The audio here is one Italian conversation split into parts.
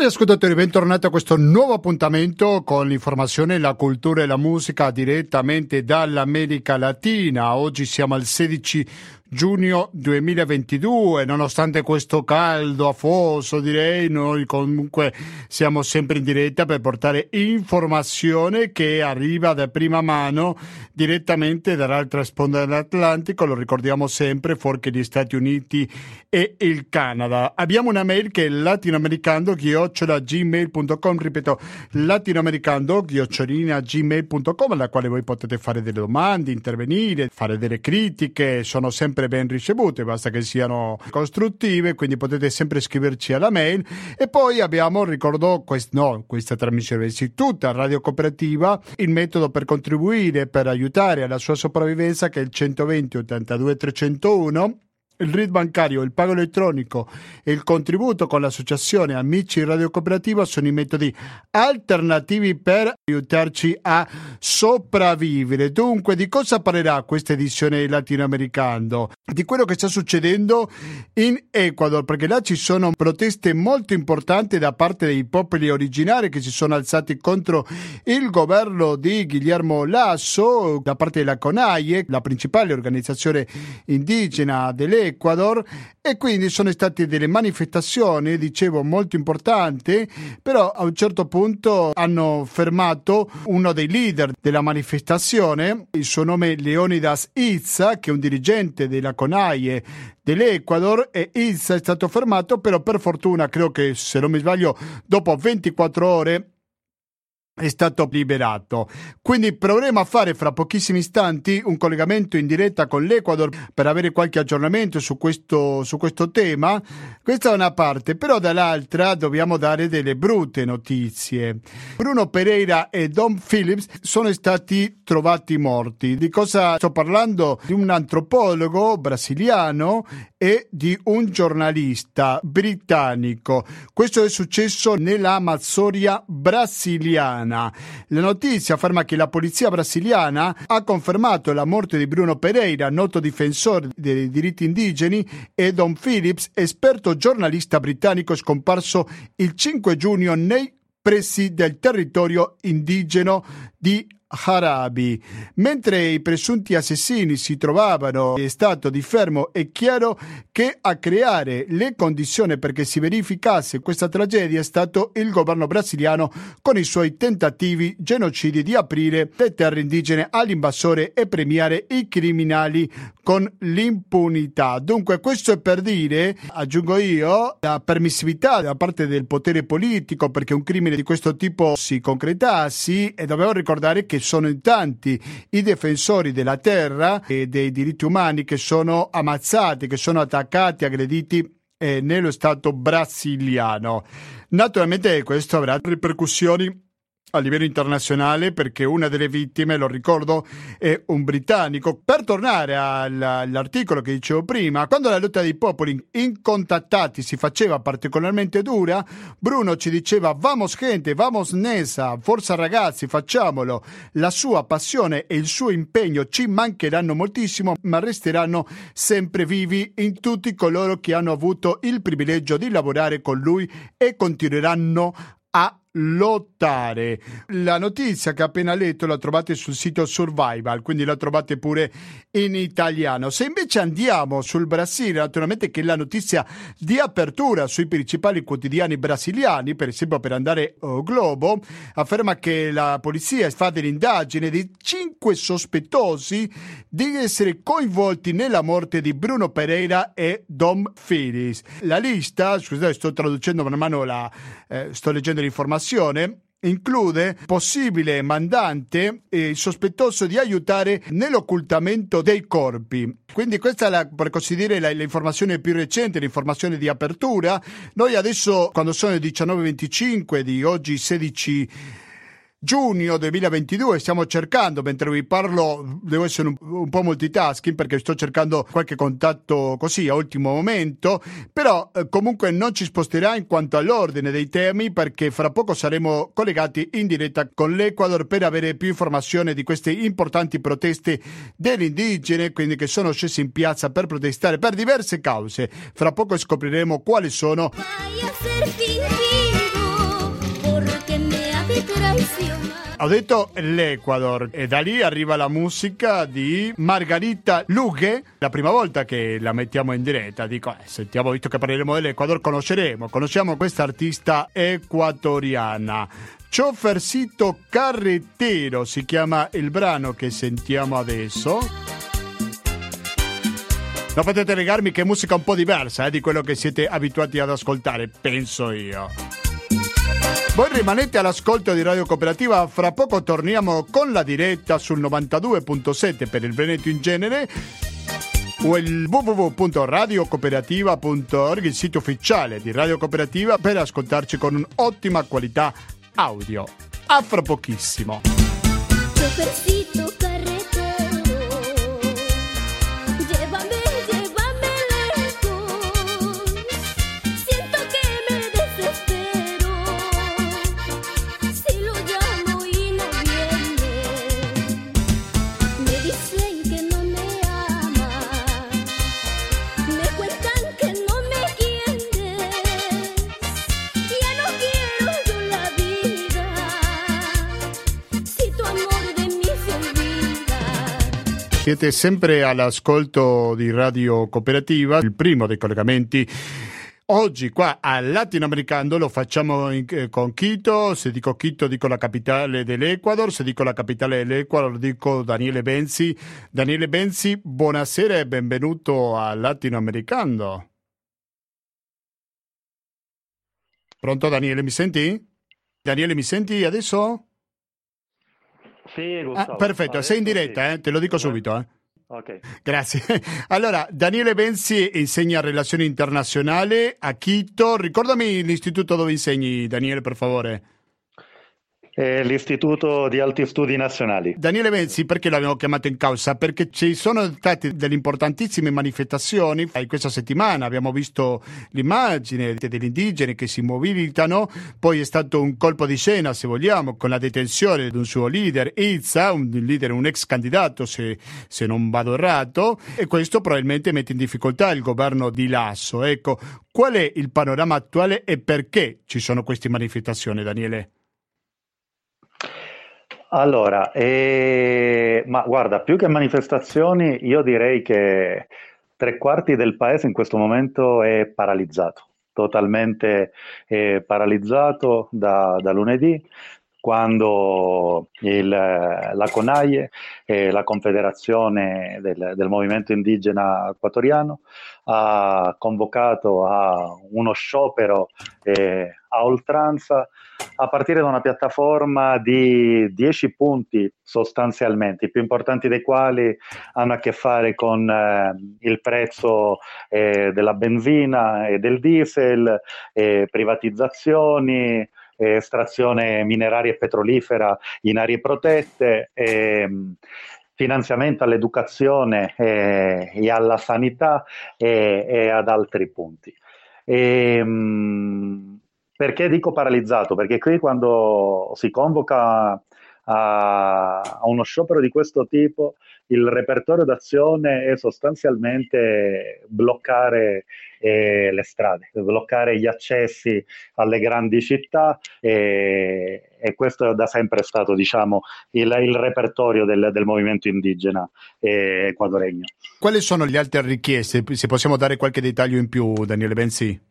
Cari ascoltatori, bentornati a questo nuovo appuntamento con l'informazione, la cultura e la musica direttamente dall'America Latina. Oggi siamo al 16 giugno 2022. Nonostante questo caldo afoso, direi, noi comunque siamo sempre in diretta per portare informazione che arriva da prima mano direttamente dall'altra sponda dell'Atlantico. Lo ricordiamo sempre, fuori gli Stati Uniti e il Canada. Abbiamo una mail che è latinoamericando-gmail.com, ripeto, latinoamericando-gmail.com, alla quale voi potete fare delle domande, intervenire, fare delle critiche, sono sempre sempre ben ricevute, basta che siano costruttive, quindi potete sempre scriverci alla mail. E poi abbiamo, ricordo, quest- no, questa trasmissione, sì, tutta Radio Cooperativa, il metodo per contribuire, per aiutare alla sua sopravvivenza che è il 120 82 301 il RID bancario, il pago elettronico e il contributo con l'associazione Amici Radio Cooperativa sono i metodi alternativi per aiutarci a sopravvivere. Dunque, di cosa parlerà questa edizione latinoamericano? Di quello che sta succedendo in Ecuador, perché là ci sono proteste molto importanti da parte dei popoli originari che si sono alzati contro il governo di Guillermo Lasso, da parte della CONAIE, la principale organizzazione indigena dell'Ecuador Ecuador e quindi sono state delle manifestazioni, dicevo, molto importanti, però a un certo punto hanno fermato uno dei leader della manifestazione, il suo nome è Leonidas Izza, che è un dirigente della CONAIE dell'Ecuador e Izza è stato fermato, però per fortuna, credo che se non mi sbaglio, dopo 24 ore è stato liberato. Quindi proveremo a fare fra pochissimi istanti un collegamento in diretta con l'Ecuador per avere qualche aggiornamento su questo, su questo tema. Questa è una parte, però dall'altra dobbiamo dare delle brutte notizie. Bruno Pereira e Don Phillips sono stati trovati morti. Di cosa sto parlando? Di un antropologo brasiliano e di un giornalista britannico. Questo è successo nella Amazzonia brasiliana. La notizia afferma che la polizia brasiliana ha confermato la morte di Bruno Pereira, noto difensore dei diritti indigeni, e Don Phillips, esperto giornalista britannico scomparso il 5 giugno nei pressi del territorio indigeno di Harabi. Mentre i presunti assassini si trovavano in stato di fermo, è chiaro che a creare le condizioni perché si verificasse questa tragedia è stato il governo brasiliano con i suoi tentativi genocidi di aprire le terre indigene all'invasore e premiare i criminali con l'impunità. Dunque questo è per dire, aggiungo io, la permissività da parte del potere politico perché un crimine di questo tipo si concretassi e dobbiamo ricordare che sono in tanti i difensori della terra e dei diritti umani che sono ammazzati, che sono attaccati, aggrediti eh, nello Stato brasiliano. Naturalmente questo avrà ripercussioni a livello internazionale perché una delle vittime, lo ricordo, è un britannico. Per tornare all'articolo che dicevo prima, quando la lotta dei popoli incontattati si faceva particolarmente dura, Bruno ci diceva vamos gente, vamos Nesa, forza ragazzi, facciamolo. La sua passione e il suo impegno ci mancheranno moltissimo, ma resteranno sempre vivi in tutti coloro che hanno avuto il privilegio di lavorare con lui e continueranno a lottare. La notizia che ho appena letto la trovate sul sito Survival, quindi la trovate pure in italiano. Se invece andiamo sul Brasile, naturalmente che è la notizia di apertura sui principali quotidiani brasiliani, per esempio per andare a Globo, afferma che la polizia fa dell'indagine di cinque sospettosi di essere coinvolti nella morte di Bruno Pereira e Dom Filis. La lista, scusate, sto traducendo man mano la, eh, sto leggendo l'informazione informazione include possibile mandante e sospettoso di aiutare nell'occultamento dei corpi. Quindi questa è la, per così dire l'informazione più recente, l'informazione di apertura. Noi adesso, quando sono le 19.25 di oggi 16 giugno 2022 stiamo cercando, mentre vi parlo, devo essere un, un, po' multitasking perché sto cercando qualche contatto così a ultimo momento, però eh, comunque non ci sposterà in quanto all'ordine dei temi perché fra poco saremo collegati in diretta con l'Ecuador per avere più informazioni di queste importanti proteste degli indigeni, quindi che sono scesi in piazza per protestare per diverse cause. Fra poco scopriremo quali sono. Ho detto l'Ecuador e da lì arriva la musica di Margarita Lughe, la prima volta che la mettiamo in diretta, dico, eh, sentiamo, visto che parleremo dell'Ecuador, conosceremo, conosciamo questa artista equatoriana. Chofercito Carretero si chiama il brano che sentiamo adesso. Non potete negarmi che è musica un po' diversa eh, di quello che siete abituati ad ascoltare, penso io. Voi rimanete all'ascolto di Radio Cooperativa, fra poco torniamo con la diretta sul 92.7 per il Veneto in genere o il www.radiocooperativa.org, il sito ufficiale di Radio Cooperativa per ascoltarci con un'ottima qualità audio. A fra pochissimo. Siete sempre all'ascolto di Radio Cooperativa, il primo dei collegamenti. Oggi qua al Latinoamericano lo facciamo in, eh, con Quito, se dico Quito dico la capitale dell'Ecuador, se dico la capitale dell'Ecuador dico Daniele Benzi. Daniele Benzi, buonasera e benvenuto al Latinoamericano. Pronto Daniele, mi senti? Daniele, mi senti adesso? Sì, Gustavo. Ah, perfetto, sei in diretta, eh? te lo dico subito. Eh. Ok. Grazie. Allora, Daniele Benzi insegna relazioni internazionali a Quito. Ricordami l'istituto dove insegni, Daniele, per favore eh, l'Istituto di Alti Studi Nazionali. Daniele Venzi, perché l'abbiamo chiamato in causa? Perché ci sono state delle importantissime manifestazioni in questa settimana, abbiamo visto l'immagine degli indigeni che si mobilitano, poi è stato un colpo di scena, se vogliamo, con la detenzione di un suo leader, Izza, un leader, un ex candidato, se, se non vado errato, e questo probabilmente mette in difficoltà il governo di Lasso. Ecco, qual è il panorama attuale e perché ci sono queste manifestazioni, Daniele? Allora, eh, ma guarda, più che manifestazioni, io direi che tre quarti del paese in questo momento è paralizzato, totalmente eh, paralizzato da, da, lunedì, quando il, la CONAIE, eh, la Confederazione del, del Movimento Indigena Equatoriano, ha convocato a uno sciopero eh, a oltranza a partire da una piattaforma di 10 punti sostanzialmente, i più importanti dei quali hanno a che fare con eh, il prezzo eh, della benzina e del diesel, eh, privatizzazioni, estrazione mineraria e petrolifera in aree protette, ehm, finanziamento all'educazione e alla sanità e, e ad altri punti. E, ehm, perché dico paralizzato? Perché qui quando si convoca a, uno sciopero di questo tipo, il repertorio d'azione è sostanzialmente bloccare eh, le strade, bloccare gli accessi alle grandi città e, e questo è da sempre stato diciamo, il, il repertorio del, del, movimento indigena eh, equadoregno. Quali sono le altre richieste? Se possiamo dare qualche dettaglio in più, Daniele Benzi?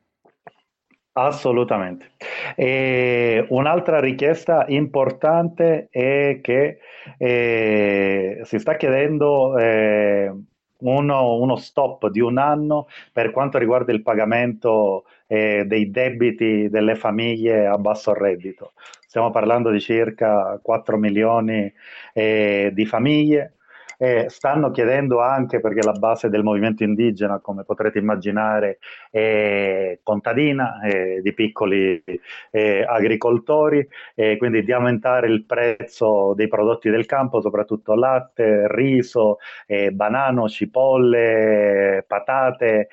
Assolutamente. E un'altra richiesta importante è che eh, si sta chiedendo eh, uno, uno, stop di un anno per quanto riguarda il pagamento eh, dei debiti delle famiglie a basso reddito. Stiamo parlando di circa 4 milioni eh, di famiglie eh, stanno chiedendo anche, perché la base del movimento indigena, come potrete immaginare, è contadina, è di piccoli agricoltori, quindi di aumentare il prezzo dei prodotti del campo, soprattutto latte, riso, banano, cipolle, patate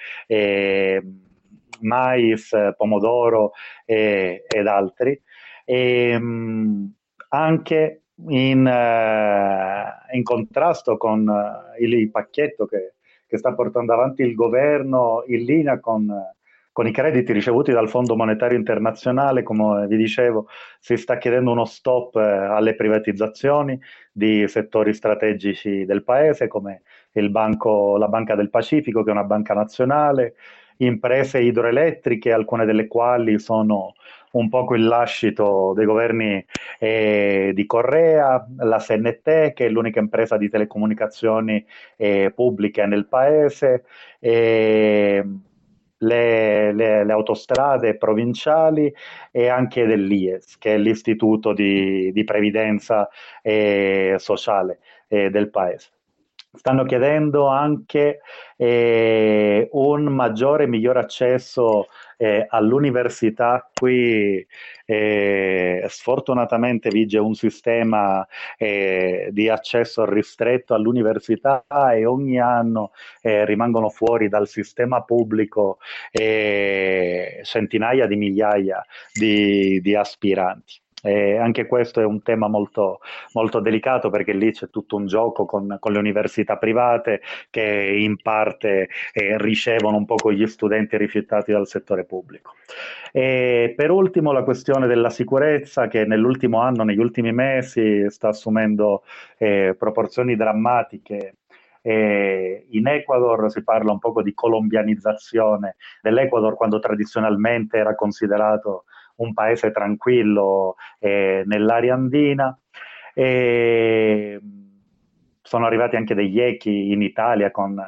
mais, pomodoro eh, ed altri, e, ehm, anche in, uh, in contrasto con il, il, pacchetto che, che, sta portando avanti il governo in linea con, con i crediti ricevuti dal Fondo Monetario Internazionale, come vi dicevo, si sta chiedendo uno stop eh, alle privatizzazioni di settori strategici del paese, come banco, la Banca del Pacifico, che è una banca nazionale, imprese idroelettriche, alcune delle quali sono un poco il lascito dei governi eh, di Correa, la SNT, che è l'unica impresa di telecomunicazioni eh, pubbliche nel paese, eh, le, le, le, autostrade provinciali e anche dell'IES, che è l'istituto di, di previdenza eh, sociale eh, del paese stanno chiedendo anche eh, un maggiore e migliore accesso eh, all'università. Qui eh, sfortunatamente vige un sistema eh, di accesso ristretto all'università e ogni anno eh, rimangono fuori dal sistema pubblico eh, centinaia di migliaia di, di aspiranti. E anche questo è un tema molto, molto delicato perché lì c'è tutto un gioco con, con le università private che in parte eh, ricevono un po' gli studenti rifiutati dal settore pubblico. E per ultimo la questione della sicurezza che nell'ultimo anno, negli ultimi mesi, sta assumendo eh, proporzioni drammatiche eh, in Ecuador si parla un po' di colombianizzazione dell'Ecuador quando tradizionalmente era considerato un paese tranquillo eh, nell'area andina. E sono arrivati anche degli echi in Italia con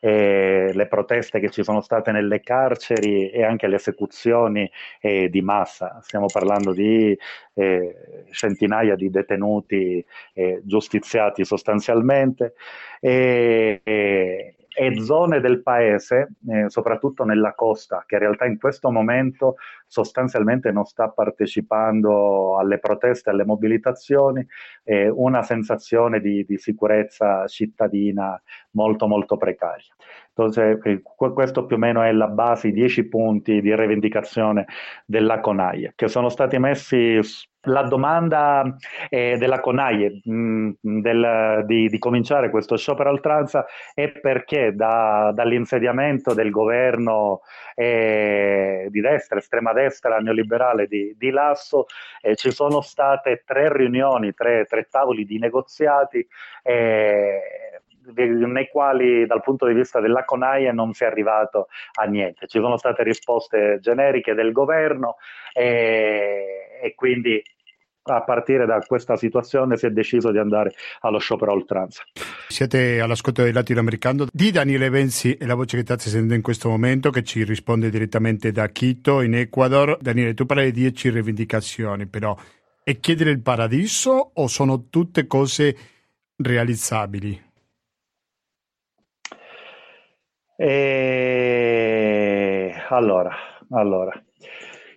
eh, le proteste che ci sono state nelle carceri e anche le esecuzioni eh, di massa. Stiamo parlando di eh, centinaia di detenuti eh, giustiziati sostanzialmente. E, e zone del paese, eh, soprattutto nella costa, che in realtà in questo momento sostanzialmente non sta partecipando alle proteste, alle mobilitazioni, eh, una sensazione di, di, sicurezza cittadina molto molto precaria. Entonces, eh, questo più o meno è la base, i dieci punti di rivendicazione della CONAIE, che sono stati messi la domanda eh, della CONAIE mm, del, di, di, cominciare questo sciopero oltranza è perché da, dall'insediamento del governo eh, di destra, estrema destra, neoliberale di, di Lasso, eh, ci sono state tre riunioni, tre, tre tavoli di negoziati eh, nei quali dal punto di vista della CONAIE non si è arrivato a niente. Ci sono state risposte generiche del governo e, e quindi a partire da questa situazione si è deciso di andare allo sciopero a oltranza. Siete all'ascolto del latinoamericano di Daniele Venzi è la voce che state sentendo in questo momento che ci risponde direttamente da Quito in Ecuador. Daniele, tu parli di 10 rivendicazioni, però è chiedere il paradiso o sono tutte cose realizzabili? E... Allora, allora,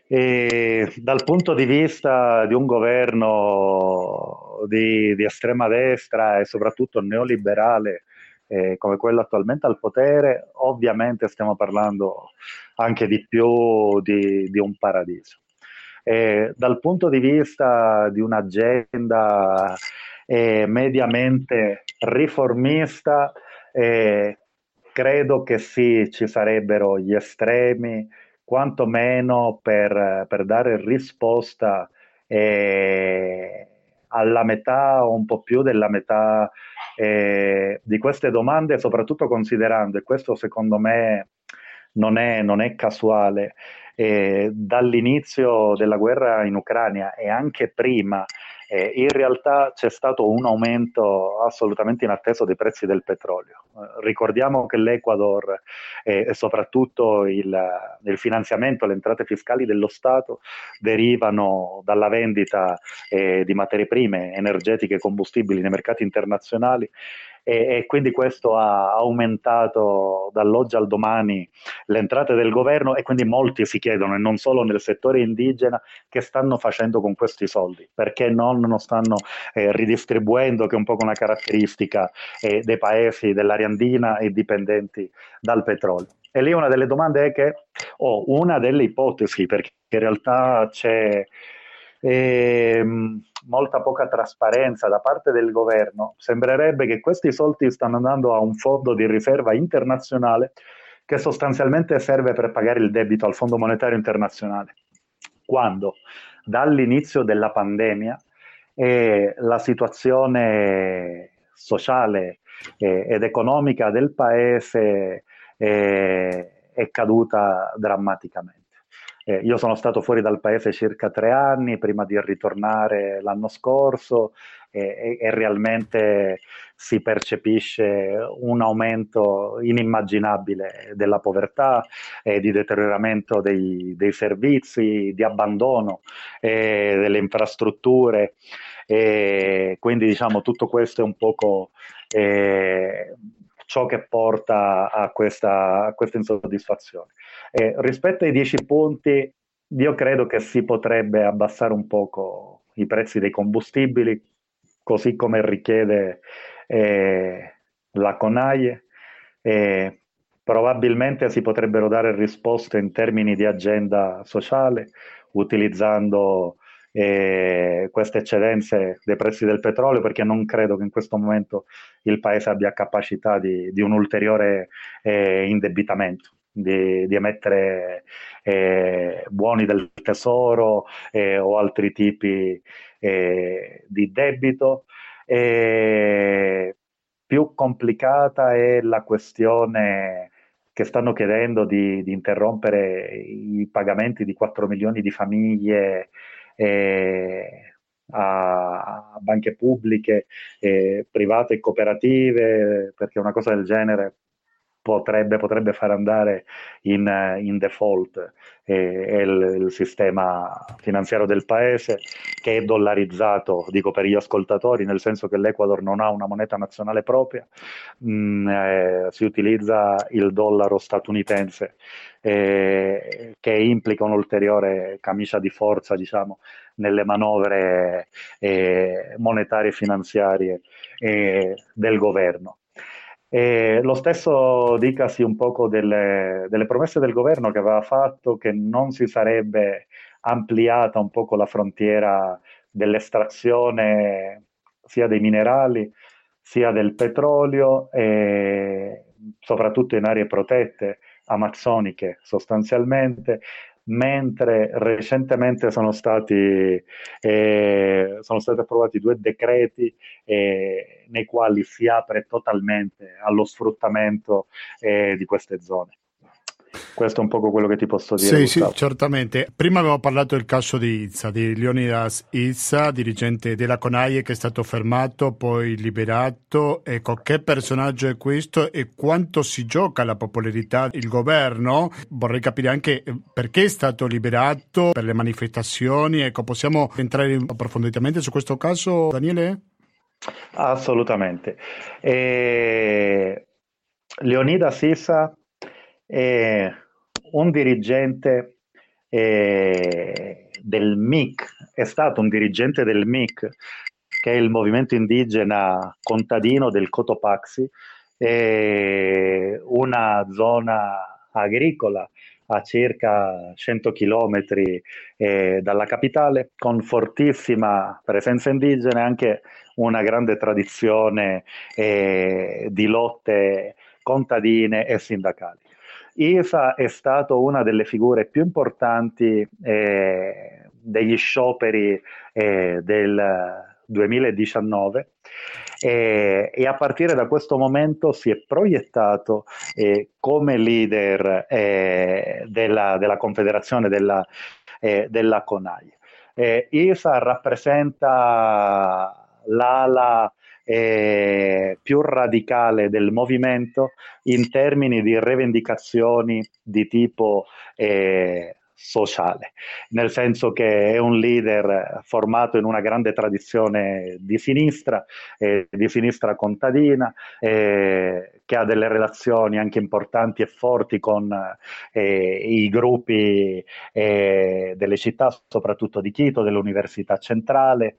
e dal punto di vista di un governo di, di estrema destra e soprattutto neoliberale eh, come quello attualmente al potere, ovviamente stiamo parlando anche di più di, di un paradiso. E dal punto di vista di un'agenda eh, mediamente riformista, eh, credo che sì, ci sarebbero gli estremi quantomeno per, per dare risposta eh, alla metà o un po' più della metà eh, di queste domande, soprattutto considerando, e questo secondo me non è, non è casuale, eh, dall'inizio della guerra in Ucraina e anche prima eh, in realtà c'è stato un aumento assolutamente inatteso dei prezzi del petrolio. Eh, ricordiamo che l'Ecuador eh, e soprattutto il, il, finanziamento, le entrate fiscali dello Stato derivano dalla vendita eh, di materie prime energetiche e combustibili nei mercati internazionali e, e, quindi questo ha aumentato dall'oggi al domani le entrate del governo e quindi molti si chiedono, e non solo nel settore indigena, che stanno facendo con questi soldi, perché non lo stanno eh, ridistribuendo, che è un po' una caratteristica eh, dei paesi dell'area andina e dipendenti dal petrolio. E lì una delle domande è che, o oh, una delle ipotesi, perché in realtà c'è e ehm, molta poca trasparenza da parte del governo, sembrerebbe che questi soldi stanno andando a un fondo di riserva internazionale che sostanzialmente serve per pagare il debito al Fondo Monetario Internazionale. Quando dall'inizio della pandemia eh, la situazione sociale ed economica del paese è caduta drammaticamente. Eh, io sono stato fuori dal paese circa tre anni prima di ritornare l'anno scorso e, e, realmente si percepisce un aumento inimmaginabile della povertà, e di deterioramento dei, dei servizi, di abbandono eh, delle infrastrutture. E quindi diciamo tutto questo è un poco eh, ciò che porta a questa, a questa insoddisfazione. Eh, rispetto ai 10 punti, io credo che si potrebbe abbassare un poco i prezzi dei combustibili, così come richiede eh, la CONAIE. Eh, probabilmente si potrebbero dare risposte in termini di agenda sociale, utilizzando eh, queste eccedenze dei prezzi del petrolio, perché non credo che in questo momento il Paese abbia capacità di, di un ulteriore eh, indebitamento. Di, di, emettere eh, buoni del tesoro eh, o altri tipi eh, di debito. più complicata è la questione che stanno chiedendo di, di interrompere i pagamenti di 4 milioni di famiglie eh, a banche pubbliche, eh, private e cooperative, perché una cosa del genere potrebbe, potrebbe far andare in, in default eh, il, il, sistema finanziario del paese che è dollarizzato, dico per gli ascoltatori, nel senso che l'Ecuador non ha una moneta nazionale propria, mh, mm, eh, si utilizza il dollaro statunitense eh, che implica un'ulteriore camicia di forza diciamo, nelle manovre eh, monetarie e finanziarie eh, del governo. E lo stesso dicasi un poco delle, delle, promesse del governo che aveva fatto che non si sarebbe ampliata un poco la frontiera dell'estrazione sia dei minerali sia del petrolio, soprattutto in aree protette amazzoniche sostanzialmente, mentre recentemente sono stati, eh, sono stati approvati due decreti eh, nei quali si apre totalmente allo sfruttamento eh, di queste zone. Questo è un po' quello che ti posso dire. Sì, sì, certamente. Prima avevo parlato del caso di Izza, di Leonidas Izza, dirigente della CONAIE che è stato fermato, poi liberato. Ecco, che personaggio è questo e quanto si gioca la popolarità il governo? Vorrei capire anche eh, perché è stato liberato, per le manifestazioni. Ecco, possiamo entrare approfonditamente su questo caso, Daniele? Assolutamente. Eh, Leonidas Issa eh, un dirigente eh, del MIC, è stato un dirigente del MIC, che è il movimento indigena contadino del Cotopaxi, eh, una zona agricola a circa 100 km eh, dalla capitale, con fortissima presenza indigena e anche una grande tradizione eh, di lotte contadine e sindacali. IFA è stato una delle figure più importanti eh, degli scioperi eh, del 2019 eh, e a partire da questo momento si è proiettato eh, come leader eh, della, della, confederazione della, eh, della CONAI. IFA rappresenta l'ala eh, più radicale del movimento in termini di rivendicazioni di tipo eh, sociale, nel senso che è un leader formato in una grande tradizione di sinistra, eh, di sinistra contadina, eh, che ha delle relazioni anche importanti e forti con eh, i gruppi eh, delle città, soprattutto di Quito, dell'Università Centrale,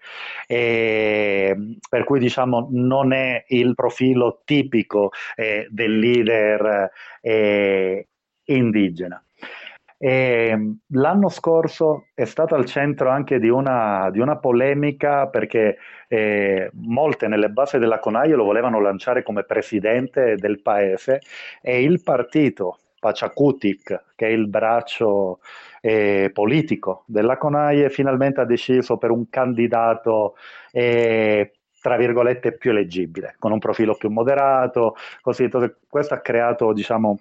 per cui diciamo non è il profilo tipico eh, del leader eh, indigena. E l'anno scorso è stato al centro anche di una, di una polemica perché eh, molte nelle basi della CONAIE lo volevano lanciare come presidente del paese e il partito Pachakutik, che è il braccio eh, politico della CONAIE, finalmente ha deciso per un candidato eh, tra virgolette più leggibile, con un profilo più moderato, così. Questo ha creato diciamo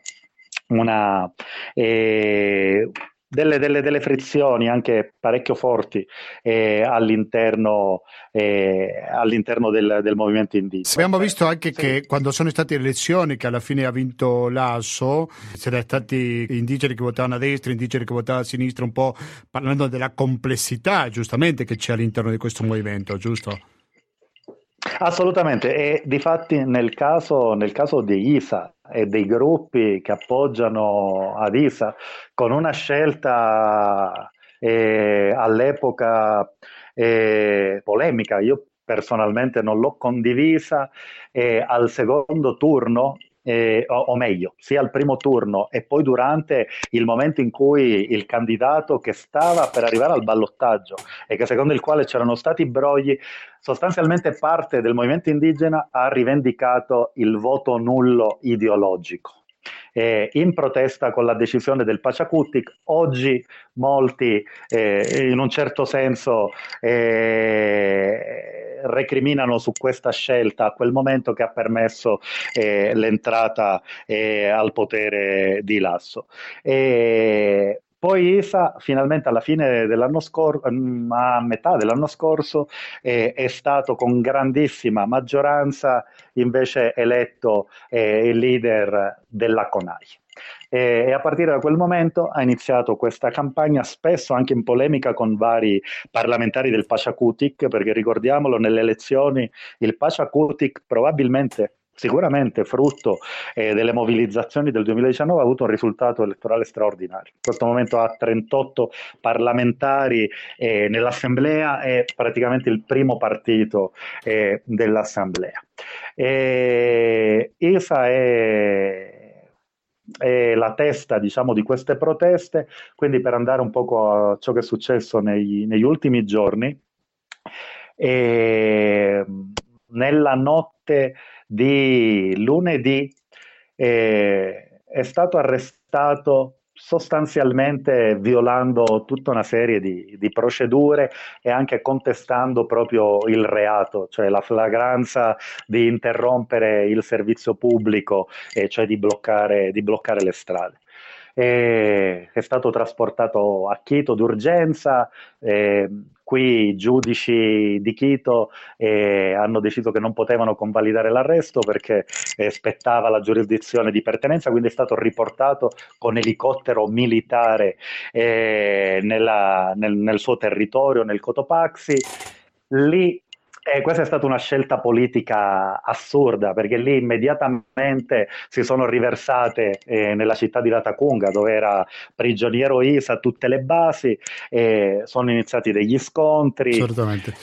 una eh, delle, delle, delle, frizioni anche parecchio forti eh, all'interno, eh, all'interno del, del, movimento indigeno. Abbiamo visto anche sì. che quando sono state le elezioni, che alla fine ha vinto l'ASO, c'erano stati indigeni che votavano a destra, indigeni che votavano a sinistra, un po' parlando della complessità giustamente che c'è all'interno di questo movimento, giusto? Assolutamente, e difatti nel caso, nel caso di ISA e dei gruppi che appoggiano ad ISA, con una scelta eh, all'epoca eh, polemica, io personalmente non l'ho condivisa, eh, al secondo turno eh, o, o, meglio, sia al primo turno e poi durante il momento in cui il candidato che stava per arrivare al ballottaggio e che secondo il quale c'erano stati brogli, sostanzialmente parte del movimento indigena ha rivendicato il voto nullo ideologico eh, in protesta con la decisione del Pachakutik. Oggi molti, eh, in un certo senso, eh, recriminano su questa scelta a quel momento che ha permesso eh, l'entrata eh, al potere di Lasso. E poi ISA finalmente alla fine dell'anno scorso, mm, a metà dell'anno scorso, eh, è stato con grandissima maggioranza invece eletto eh, il leader della CONAI. E, a partire da quel momento ha iniziato questa campagna, spesso anche in polemica con vari parlamentari del Pachakutik, perché ricordiamolo, nelle elezioni il Pachakutik probabilmente sicuramente frutto eh, delle mobilizzazioni del 2019 ha avuto un risultato elettorale straordinario. In questo momento ha 38 parlamentari eh, nell'Assemblea, è praticamente il primo partito eh, dell'Assemblea. ESA è la testa diciamo, di queste proteste, quindi per andare un po' a ciò che è successo negli, negli ultimi giorni, e nella notte di lunedì eh, è stato arrestato sostanzialmente violando tutta una serie di, di, procedure e anche contestando proprio il reato, cioè la flagranza di interrompere il servizio pubblico, e cioè di bloccare, di bloccare le strade è stato trasportato a Quito d'urgenza. Eh, qui i giudici di Quito eh, hanno deciso che non potevano convalidare l'arresto perché eh, spettava la giurisdizione di pertenenza, quindi è stato riportato con elicottero militare eh, nella, nel, nel, suo territorio, nel Cotopaxi. Lì eh, questa è stata una scelta politica assurda perché lì immediatamente si sono riversate eh, nella città di Latacunga dove era prigioniero Isa tutte le basi, eh, sono iniziati degli scontri.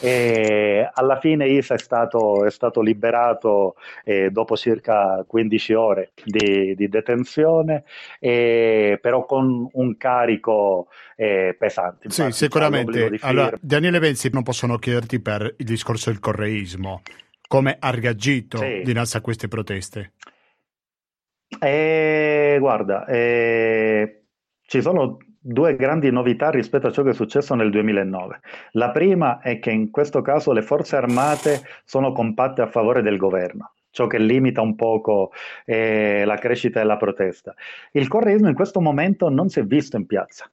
E alla fine Isa è stato, è stato liberato eh, dopo circa 15 ore di, di detenzione, però con un carico eh, pesante. Infatti, sì, sicuramente. Allora, Daniele Venzi non possono chiederti per il discorso del correismo, come ha reagito sì. dinanzi a queste proteste? Eh, guarda, eh, ci sono due grandi novità rispetto a ciò che è successo nel 2009. La prima è che in questo caso le forze armate sono compatte a favore del governo ciò che limita un poco eh, la crescita della protesta. Il correismo in questo momento non si è visto in piazza.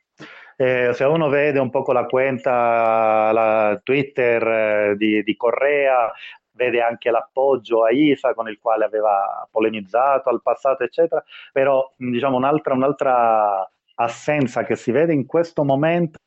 Eh, se uno vede un po' la cuenta, la Twitter eh, di, di Correa, vede anche l'appoggio a ISA con il quale aveva polemizzato al passato, eccetera, però diciamo un'altra, un'altra assenza che si vede in questo momento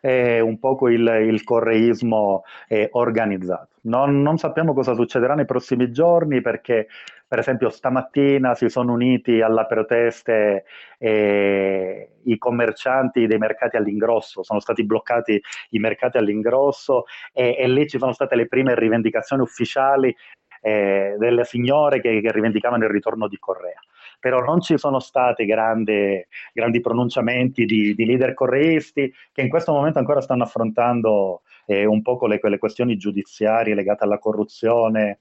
è un po' il, il correismo eh, organizzato. Non, non, sappiamo cosa succederà nei prossimi giorni perché, per esempio, stamattina si sono uniti alla proteste eh, i commercianti dei mercati all'ingrosso, sono stati bloccati i mercati all'ingrosso e, e lì ci sono state le prime rivendicazioni ufficiali eh, delle signore che, che rivendicavano il ritorno di Correa. Però non ci sono stati grandi, grandi pronunciamenti di, di, leader correisti che in questo momento ancora stanno affrontando eh, un po' le, quelle questioni giudiziarie legate alla corruzione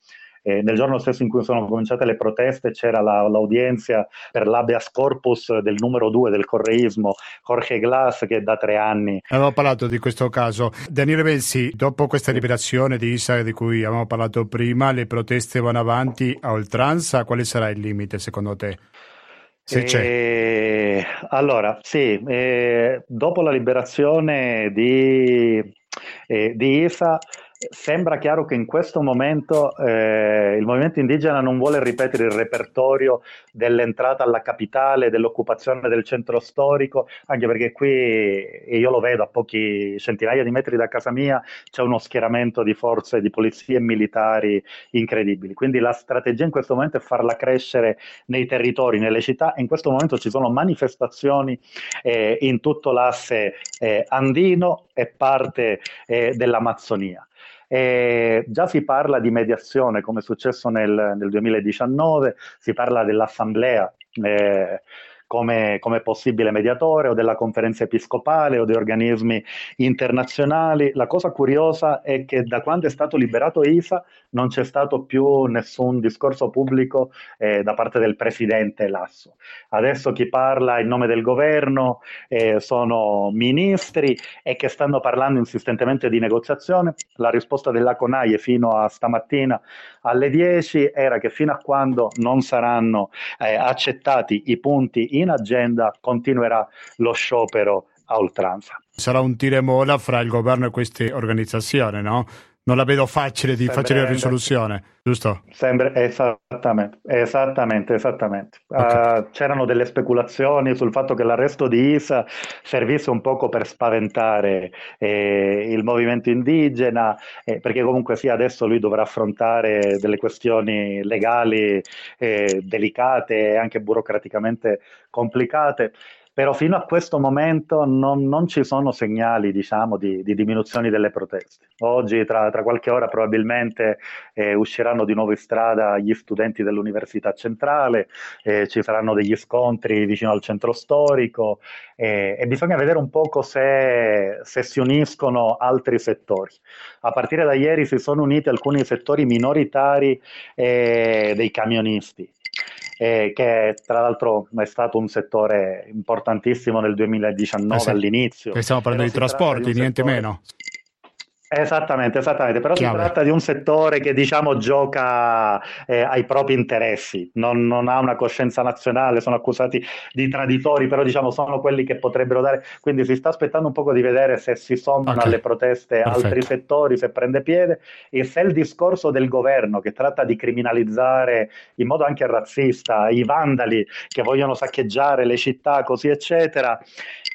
eh, nel giorno stesso in cui sono cominciate le proteste c'era la, l'audienza per l'habeas corpus del numero due del correismo, Jorge Glass, che da tre anni... Avevo parlato di questo caso. Daniele Bensi, dopo questa liberazione di Isa di cui avevamo parlato prima, le proteste vanno avanti a oltranza, quale sarà il limite secondo te? Se c'è. Eh, allora, sì, eh, dopo la liberazione di, eh, di ISA Sembra chiaro che in questo momento eh, il movimento indigena non vuole ripetere il repertorio dell'entrata alla capitale, dell'occupazione del centro storico, anche perché qui, e io lo vedo a pochi centinaia di metri da casa mia, c'è uno schieramento di forze di polizie e militari incredibili. Quindi la strategia in questo momento è farla crescere nei territori, nelle città. In questo momento ci sono manifestazioni eh, in tutto l'asse eh, andino e parte eh, dell'Amazzonia. E già si parla di mediazione, come è successo nel, nel 2019, si parla dell'assemblea. Eh, come, come, possibile mediatore o della conferenza episcopale o di organismi internazionali. La cosa curiosa è che da quando è stato liberato ISA non c'è stato più nessun discorso pubblico eh, da parte del presidente Lasso. Adesso chi parla in nome del governo eh, sono ministri e che stanno parlando insistentemente di negoziazione. La risposta della CONAIE fino a stamattina alle 10 era che fino a quando non saranno eh, accettati i punti in agenda continuerà lo sciopero a oltranza. Sarà un tire mola fra il governo e queste organizzazioni, no? Non la vedo facile di Sembra facile risoluzione, giusto? Sembra, esattamente, esattamente, esattamente. Okay. Uh, c'erano delle speculazioni sul fatto che l'arresto di Isa servisse un poco per spaventare eh, il movimento indigena, eh, perché comunque sì, adesso lui dovrà affrontare delle questioni legali eh, delicate e anche burocraticamente complicate però fino a questo momento non, non ci sono segnali diciamo, di, di, diminuzione delle proteste. Oggi, tra, tra qualche ora, probabilmente eh, usciranno di nuovo in strada gli studenti dell'Università Centrale, eh, ci saranno degli scontri vicino al centro storico eh, e bisogna vedere un poco se, se si uniscono altri settori. A partire da ieri si sono uniti alcuni settori minoritari eh, dei camionisti eh, che tra l'altro è stato un settore importantissimo nel 2019 eh sì, all'inizio. stiamo parlando di trasporti, niente settore... meno. Esattamente, esattamente, però Chiave. si tratta di un settore che diciamo gioca eh, ai propri interessi, non, non, ha una coscienza nazionale, sono accusati di traditori, però diciamo sono quelli che potrebbero dare, quindi si sta aspettando un po' di vedere se si sommano okay. alle proteste Perfetto. altri settori, se prende piede e se il discorso del governo che tratta di criminalizzare in modo anche razzista i vandali che vogliono saccheggiare le città, così eccetera,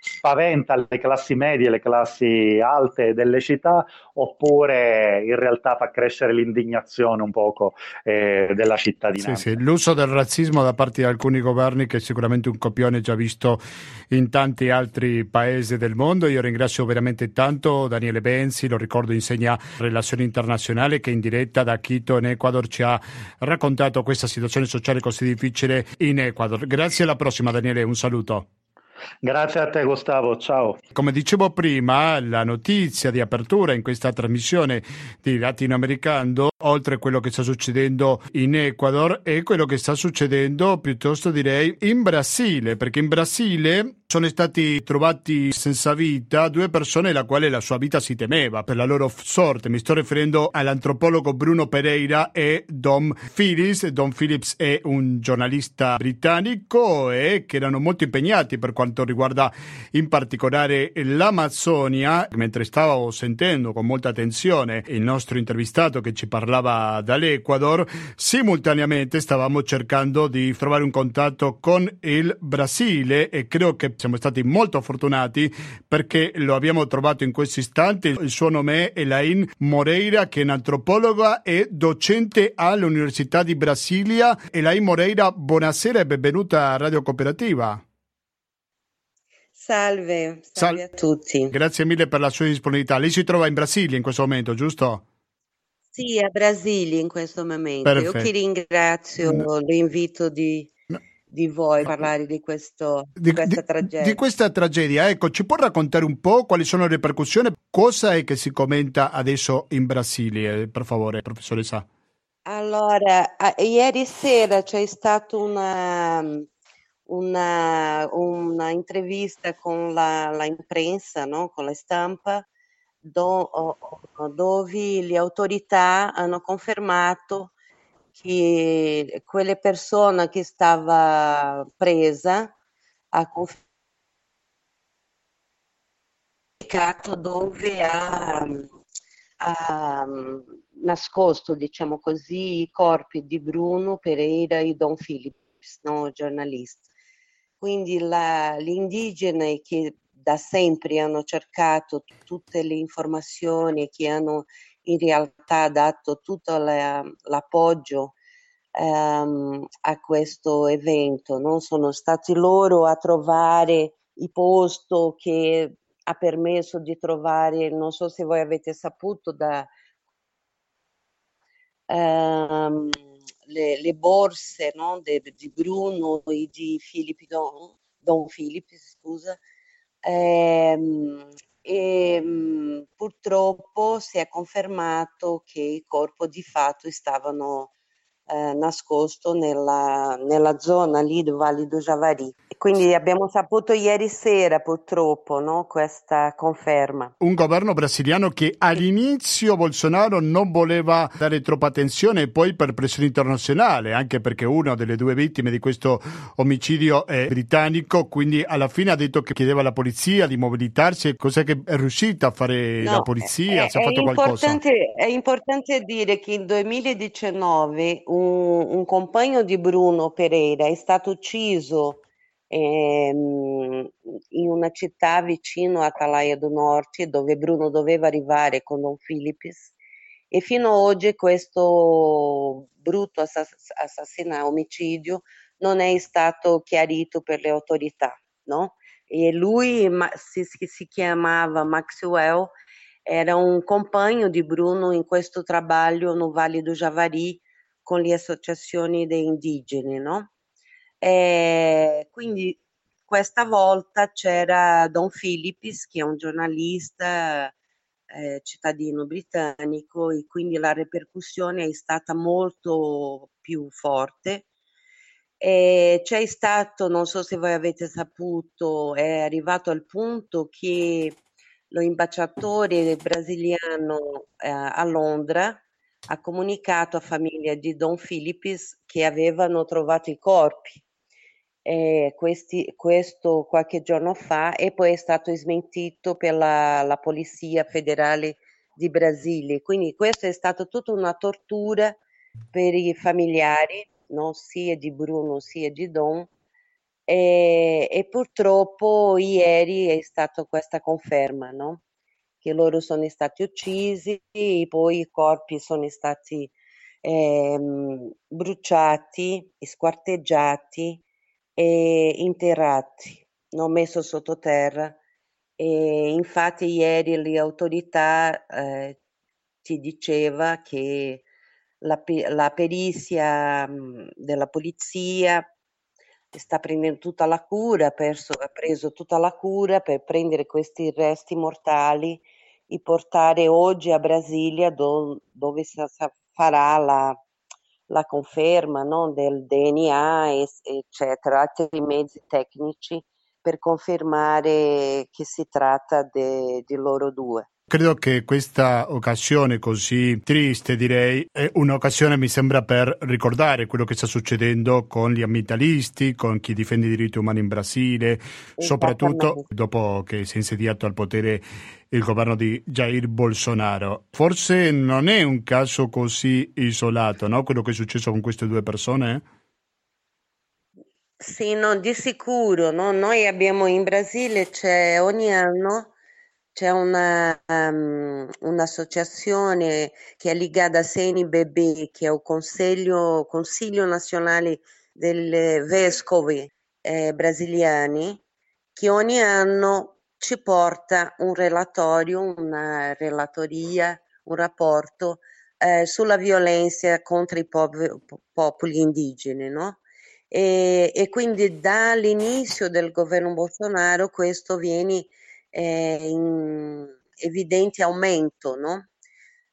spaventa le classi medie, le classi alte delle città, oppure in realtà fa crescere l'indignazione un poco eh, della cittadinanza. Sì, sì. L'uso del razzismo da parte di alcuni governi, che è sicuramente un copione già visto in tanti altri paesi del mondo. Io ringrazio veramente tanto Daniele Benzi, lo ricordo insegna relazioni internazionali, che in diretta da Quito in Ecuador ci ha raccontato questa situazione sociale così difficile in Ecuador. Grazie alla prossima Daniele, un saluto. Grazie a te Gustavo, ciao. Come dicevo prima, la notizia di apertura in questa trasmissione di Latinoamericano, oltre a quello che sta succedendo in Ecuador, è quello che sta succedendo piuttosto direi in Brasile, perché in Brasile sono stati trovati senza vita due persone la quale la sua vita si temeva per la loro sorte. Mi sto riferendo all'antropologo Bruno Pereira e Dom Phillips. Dom Phillips è un giornalista britannico e che erano molto impegnati per quanto riguarda in particolare l'Amazzonia. Mentre stavo sentendo con molta attenzione il nostro intervistato che ci parlava dall'Ecuador, simultaneamente stavamo cercando di trovare un contatto con il Brasile e credo che siamo stati molto fortunati perché lo abbiamo trovato in questo istante. Il suo nome è Elaine Moreira, che è un'antropologa e docente all'Università di Brasilia. Elaine Moreira, buonasera e benvenuta a Radio Cooperativa. Salve, salve Sal- a tutti. Grazie mille per la sua disponibilità. Lei si trova in Brasilia in questo momento, giusto? Sì, a Brasilia in questo momento. Perfetto. Io ti ringrazio l'invito di di voi parlare di, questo, di, questa di, tragedia. Di questa tragedia, ecco, ci può raccontare un po' quali sono le ripercussioni? Cosa è che si commenta adesso in Brasile, per favore, professoressa? Allora, ieri sera c'è stata una, una, una intervista con la, la imprensa, no? con la stampa, do, dove le autorità hanno confermato che quelle persone che stava presa ha confermato dove ha, ha nascosto, diciamo così, i corpi di Bruno Pereira e Don Phillips, no, giornalista. Quindi la, gli indigeni che da sempre hanno cercato tutte le informazioni, che hanno in realtà dato tutto la, l'appoggio um, a questo evento, no? sono stati loro a trovare il posto che ha permesso di trovare, non so se voi avete saputo, da, um, le, le, borse no? di Bruno e di Filippo Don, Don Filippo, scusa, ehm, e mh, purtroppo si è confermato che il corpo di fatto stavano eh, nascosto nella, nella, zona lì del Valle do Javari. Quindi abbiamo saputo ieri sera purtroppo no, questa conferma. Un governo brasiliano che all'inizio Bolsonaro non voleva dare troppa attenzione poi per pressione internazionale, anche perché una delle due vittime di questo omicidio è britannico, quindi alla fine ha detto che chiedeva alla polizia di mobilitarsi, cos'è che è riuscita a fare no, la polizia? È, è, fatto qualcosa? È importante dire che nel 2019 un, un compagno di Bruno Pereira è stato ucciso ehm, in città vicino a Talaia do Norte dove Bruno doveva arrivare con Don Philippis e fino ad oggi questo brutto assass- assassinato, omicidio non è stato chiarito per le autorità, no? E lui si chiamava Maxwell, era un compagno di Bruno in questo trabalho no Vale do Javari con le associazioni dei indigeni, no? E quindi questa volta c'era Don Philippis, che è un giornalista eh, cittadino britannico, e quindi la ripercussione è stata molto più forte. E c'è stato, non so se voi avete saputo, è arrivato al punto che lo ambasciatore brasiliano eh, a Londra ha comunicato a famiglia di Don Philippis che avevano trovato i corpi. Eh, questi, questo qualche giorno fa e poi è stato smentito per la, Polizia Federale di Brasile. Quindi questa è stata tutta una tortura per i familiari, no? sia di Bruno sia di Don. E, e purtroppo ieri è stata questa conferma, no? Che loro sono stati uccisi e poi i corpi sono stati ehm, bruciati, squarteggiati e interrati, non messo sottoterra. E infatti ieri le autorità eh, ci diceva che la, la perizia della polizia sta prendendo tutta la cura, perso, ha preso tutta la cura per prendere questi resti mortali e portare oggi a Brasilia do, dove si farà la, la conferma no, del DNA, eccetera, altri mezzi tecnici per confermare che si tratta di loro due. Credo che questa occasione così triste, direi, è un'occasione, mi sembra, per ricordare quello che sta succedendo con gli ambientalisti, con chi difende i diritti umani in Brasile, soprattutto dopo che si è insediato al potere il governo di Jair Bolsonaro. Forse non è un caso così isolato, no? Quello che è successo con queste due persone? Sì, no, di sicuro. No? Noi abbiamo in Brasile, c'è ogni anno c'è una, um, un'associazione che è legata a CNBB, che è il Consiglio, Consiglio Nazionale delle Vescovi eh, Brasiliani, che ogni anno ci porta un relatorio, una relatoria, un rapporto eh, sulla violenza contro i pop- popoli indigeni, no? E, e, quindi dall'inizio del governo Bolsonaro questo viene eh, in evidente aumento, no?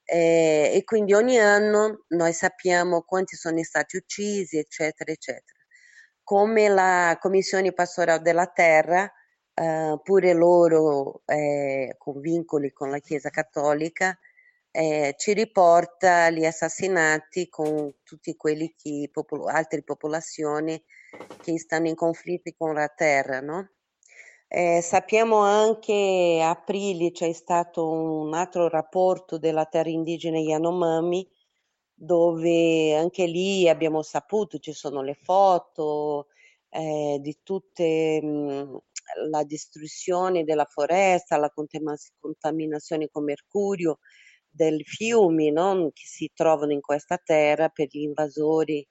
eh, e quindi ogni anno noi sappiamo quanti sono stati uccisi, eccetera, eccetera. Come la Commissione Pastorale della Terra, eh, pure loro eh, con vincoli con la Chiesa Cattolica, eh, ci riporta gli assassinati con tutti quelli che, popol- altre popolazioni che stanno in conflitti con la terra, no? Eh, sappiamo anche a aprile c'è stato un altro rapporto della terra indigena Yanomami, dove anche lì abbiamo saputo, ci sono le foto eh, di tutte mh, la distruzione della foresta, la contaminazione con mercurio dei fiumi no? che si trovano in questa terra per gli invasori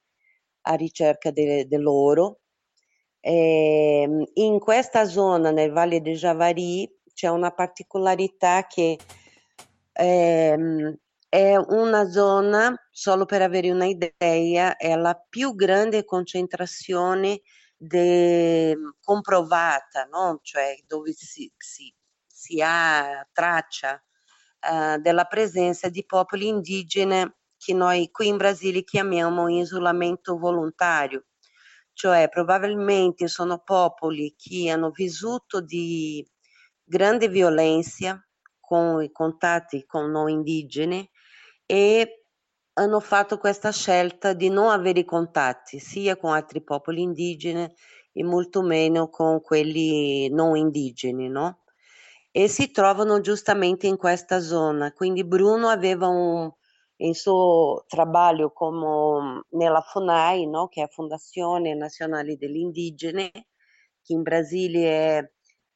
a ricerca dell'oro eh, in questa zona, nel Valle del Javari, c'è una particolarità che ehm, è una zona, solo per avere un'idea, è la più grande concentrazione de, comprovata, no? cioè dove si, si, si ha traccia uh, della presenza di popoli indigeni che noi qui in Brasile chiamiamo isolamento volontario cioè probabilmente sono popoli che hanno vissuto di grande violenza con i contatti con noi indigeni e hanno fatto questa scelta di non avere contatti sia con altri popoli indigeni e molto meno con quelli non indigeni, no? E si trovano giustamente in questa zona. Quindi Bruno aveva un, il suo lavoro come nella FUNAI, no? che è Fondazione Nazionale degli Indigeni, che in Brasile è,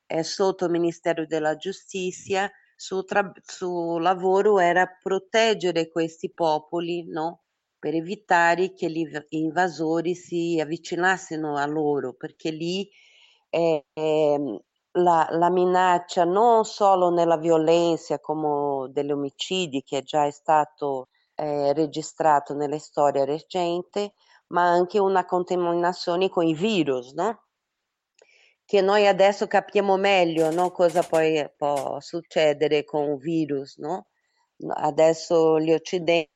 è sotto il Ministero della Giustizia, suo, tra- suo lavoro era proteggere questi popoli no? per evitare che gli invasori si avvicinassero a loro, perché lì eh, eh, la, la, minaccia non solo nella violenza come degli omicidi che già è stato eh, registrato nella storia recente, ma anche una contaminazione con i virus, no? Che noi adesso capiamo meglio no? cosa poi può succedere con un virus, no? Adesso gli occidenti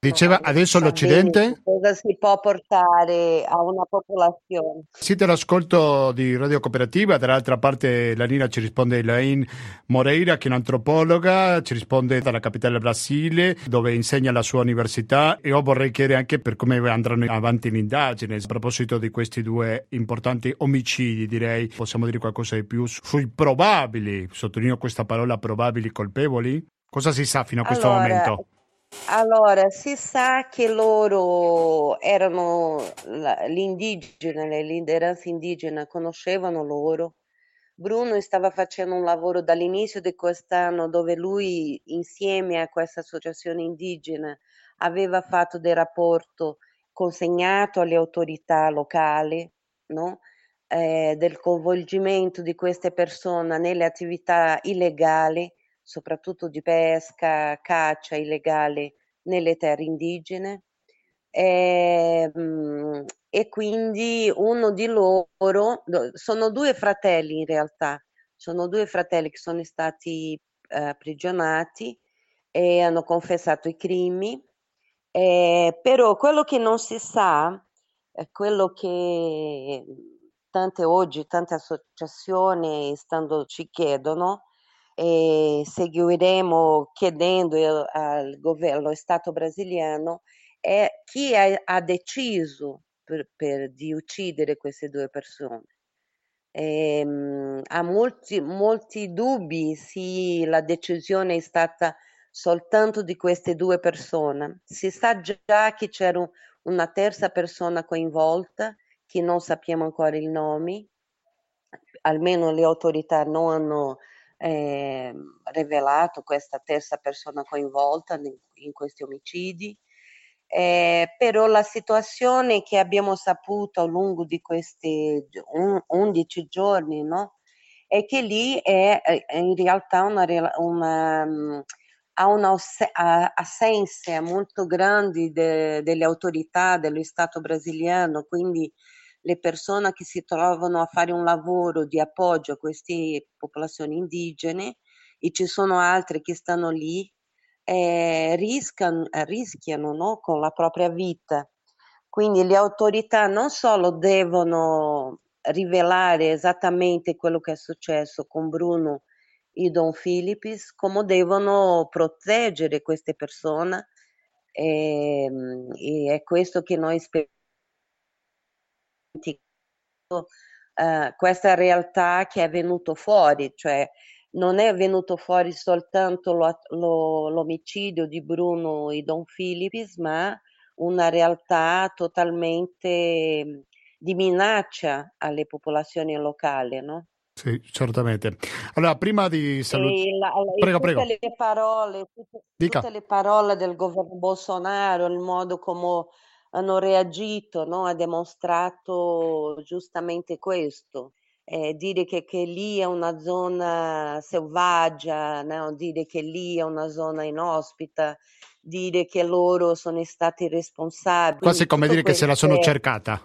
Diceva adesso l'Occidente? Cosa si può portare a una popolazione? Siete all'ascolto di Radio Cooperativa, dall'altra parte la linea ci risponde Elaine Moreira che è un'antropologa, ci risponde dalla capitale del Brasile dove insegna alla sua università e io vorrei chiedere anche per come andranno avanti le indagini a proposito di questi due importanti omicidi direi, possiamo dire qualcosa di più sui probabili, sottolineo questa parola probabili colpevoli? Cosa si sa fino a questo allora, momento? Allora, si sa che loro erano l'indigena, le lideranze indigene conoscevano loro. Bruno stava facendo un lavoro dall'inizio di quest'anno dove lui, insieme a questa associazione indigena, aveva fatto del rapporto consegnato alle autorità locali, no? eh, del coinvolgimento di queste persone nelle attività illegali soprattutto di pesca, caccia illegale nelle terre indigene. E, ehm, e quindi uno di loro, sono due fratelli in realtà, sono due fratelli che sono stati eh, prigionati e hanno confessato i crimini, eh, però quello che non si sa, quello che tante oggi, tante associazioni stando, ci chiedono, e seguiremo chiedendo al governo, allo Stato brasiliano, è chi ha, ha deciso per, per, di uccidere queste due persone. E, um, ha molti, molti dubbi se la decisione è stata soltanto di queste due persone. Si sa già che c'era una terza persona coinvolta, che non sappiamo ancora il nome, almeno le autorità non hanno eh, rivelato questa terza persona coinvolta in, in questi omicidi. Eh, però la situazione che abbiamo saputo a lungo di questi 11 giorni no? è che lì è, è in realtà una, una, ha un'assenza molto grande de, delle autorità dello Stato brasiliano, quindi le persone che si trovano a fare un lavoro di appoggio a queste popolazioni indigene e ci sono altre che stanno lì eh, rischiano, rischiano no? con la propria vita. Quindi le autorità non solo devono rivelare esattamente quello che è successo con Bruno e Don Philippis, come devono proteggere queste persone e, ehm, e è questo che noi speriamo uh, questa realtà che è venuto fuori, cioè non è venuto fuori soltanto lo, lo, l'omicidio di Bruno e Don Philippis, ma una realtà totalmente di minaccia alle popolazioni locali, no? Sì, certamente. Allora, prima di salutare... Prego, prego. Le parole, tutte, tutte, le parole del governo Bolsonaro, il modo come hanno reagito, no? ha dimostrato giustamente questo. Eh, dire che, che, lì è una zona selvaggia, no? dire che lì è una zona inospita, dire che loro sono stati responsabili. Quasi come dire che se la sono cercata.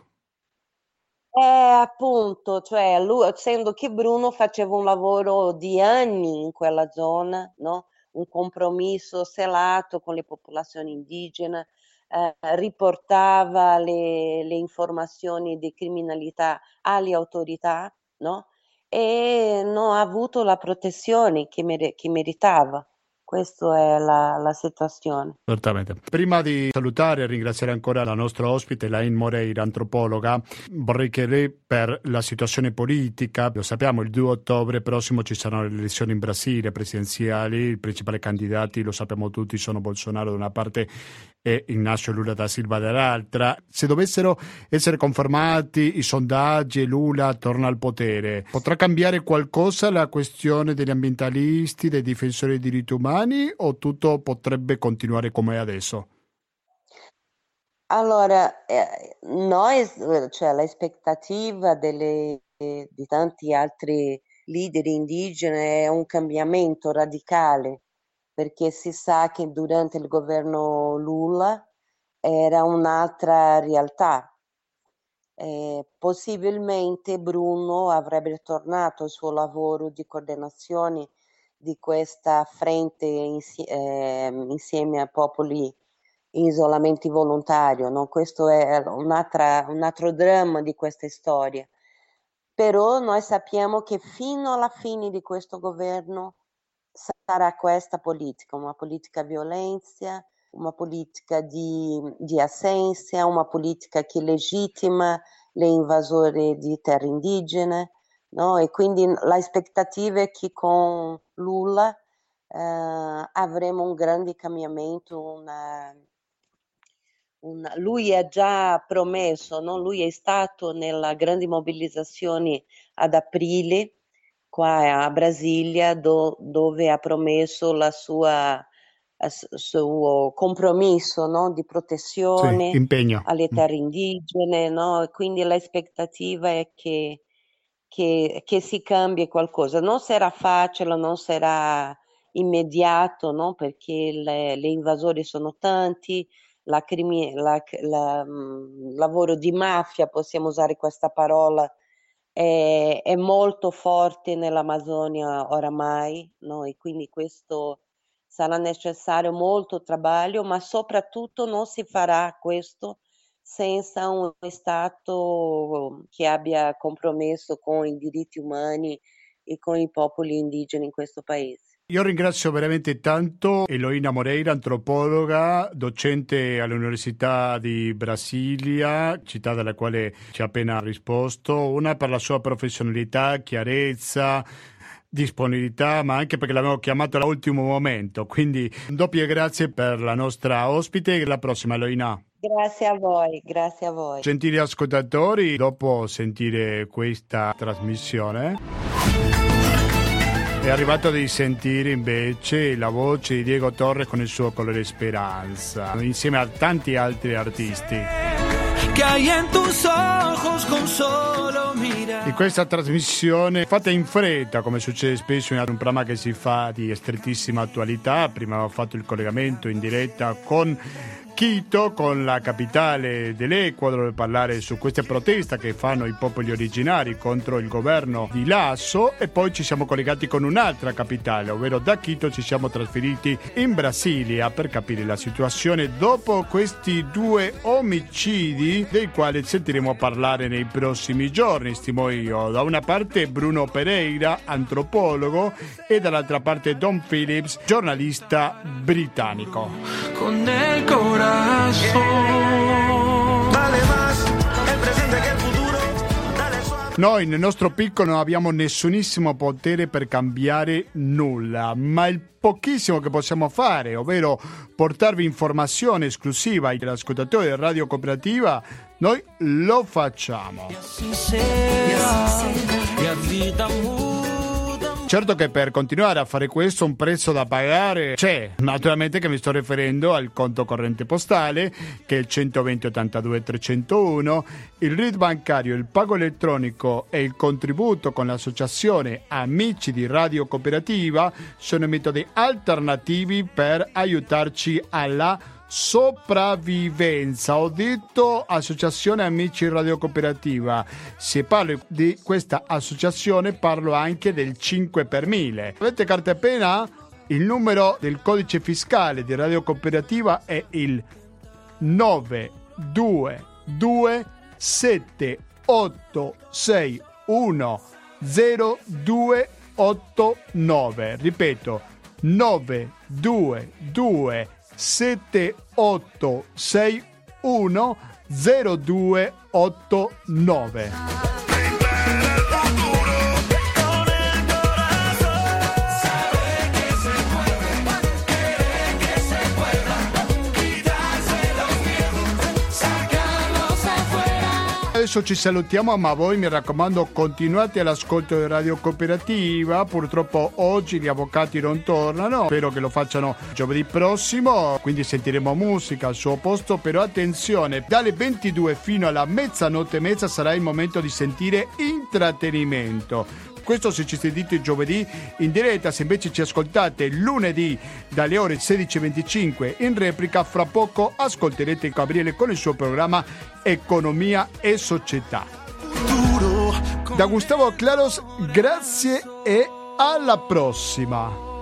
Eh, appunto, cioè, lui, essendo che Bruno faceva un lavoro di anni in quella zona, no? un compromesso selato con le popolazioni indigene, eh, riportava le, le, informazioni di criminalità alle autorità no? e non ha avuto la protezione che, mer- che meritava. Questa è la, la, situazione. Certamente. Prima di salutare e ringraziare ancora la nostra ospite, Lain Moreira, antropologa, vorrei chiedere per la situazione politica, lo sappiamo, il 2 ottobre prossimo ci saranno le elezioni in Brasile presidenziali, i principali candidati, lo sappiamo tutti, sono Bolsonaro da una parte e Ignacio Lula da Silva dall'altra. Se dovessero essere confermati i sondaggi e Lula torna al potere, potrà cambiare qualcosa la questione degli ambientalisti, dei difensori dei diritti umani o tutto potrebbe continuare come è adesso? Allora, eh, noi, cioè l'aspettativa delle, di tanti altri leader indigeni è un cambiamento radicale perché si sa che durante il governo Lula era un'altra realtà. Eh, possibilmente Bruno avrebbe tornato al suo lavoro di coordinazione di questa frente insi- eh, insieme a popoli in isolamento volontario. No? Questo è un altro dramma di questa storia. Però noi sappiamo che fino alla fine di questo governo sarà questa politica, una politica violenza, una politica di, di assenza, una politica che legittima le invasori di terre indigene, no? e quindi l'aspettativa è che con Lula eh, avremo un grande cambiamento, una, una, lui ha già promesso, no? lui è stato nella grande mobilitazione ad aprile, qua a Brasilia do, dove ha promesso la sua il suo compromesso no, di protezione sì, alle mm. terre indigene, no? quindi l'aspettativa è che, che, che, si cambi qualcosa. Non sarà facile, non sarà immediato, no? perché le, le invasori sono tanti, la crimi, la, la, il mm, lavoro di mafia, possiamo usare questa parola, è, molto forte nell'Amazzonia oramai, no? e quindi questo sarà necessario molto lavoro, ma soprattutto non si farà questo senza un Stato che abbia compromesso con i diritti umani e con i popoli indigeni in questo paese. Io ringrazio veramente tanto Eloina Moreira, antropologa, docente all'Università di Brasilia, città dalla quale ci ha appena risposto, una per la sua professionalità, chiarezza, disponibilità, ma anche perché l'avevo chiamato all'ultimo momento. Quindi un doppio grazie per la nostra ospite e la prossima Eloina. Grazie a voi, grazie a voi. Gentili ascoltatori, dopo sentire questa trasmissione è arrivato di sentire invece la voce di Diego Torres con il suo colore speranza, insieme a tanti altri artisti. In questa trasmissione fatta in fretta, come succede spesso in un programma che si fa di strettissima attualità, prima ho fatto il collegamento in diretta con Quito, con la capitale dell'Ecuador, per parlare su queste proteste che fanno i popoli originari contro il governo di Lasso. E poi ci siamo collegati con un'altra capitale, ovvero da Quito ci siamo trasferiti in Brasilia per capire la situazione. Dopo questi due omicidi dei quali sentiremo parlare nei prossimi giorni, stimo io. Da una parte Bruno Pereira, antropologo, e dall'altra parte Don Phillips, giornalista britannico. Con il corazón. Dale más, el presente che il futuro. Noi nel nostro piccolo non abbiamo nessunissimo potere per cambiare nulla, ma il pochissimo che possiamo fare, ovvero portarvi informazione esclusiva agli ascoltatori di Radio Cooperativa, noi lo facciamo. E Certo che per continuare a fare questo un prezzo da pagare c'è, naturalmente che mi sto riferendo al conto corrente postale che è il 120 82 301, il RID bancario, il pago elettronico e il contributo con l'associazione Amici di Radio Cooperativa sono metodi alternativi per aiutarci alla sopravvivenza. Ho detto Associazione Amici Radio Cooperativa. Se parlo di questa associazione parlo anche del 5 per 1000. Avete carta penna? Il numero del codice fiscale di Radio Cooperativa è il 922 7861 0289. Ripeto, 922 7861 0289. Adesso ci salutiamo, ma voi mi raccomando continuate all'ascolto di Radio Cooperativa. Purtroppo oggi gli avvocati non tornano, spero che lo facciano giovedì prossimo, quindi sentiremo musica al suo posto, però attenzione, dalle 22 fino alla mezzanotte e mezza sarà il momento di sentire intrattenimento. Questo se ci sentite giovedì in diretta, se invece ci ascoltate lunedì dalle ore 16.25 in replica, fra poco ascolterete Gabriele con il suo programma Economia e Società. Da Gustavo Claros, grazie e alla prossima!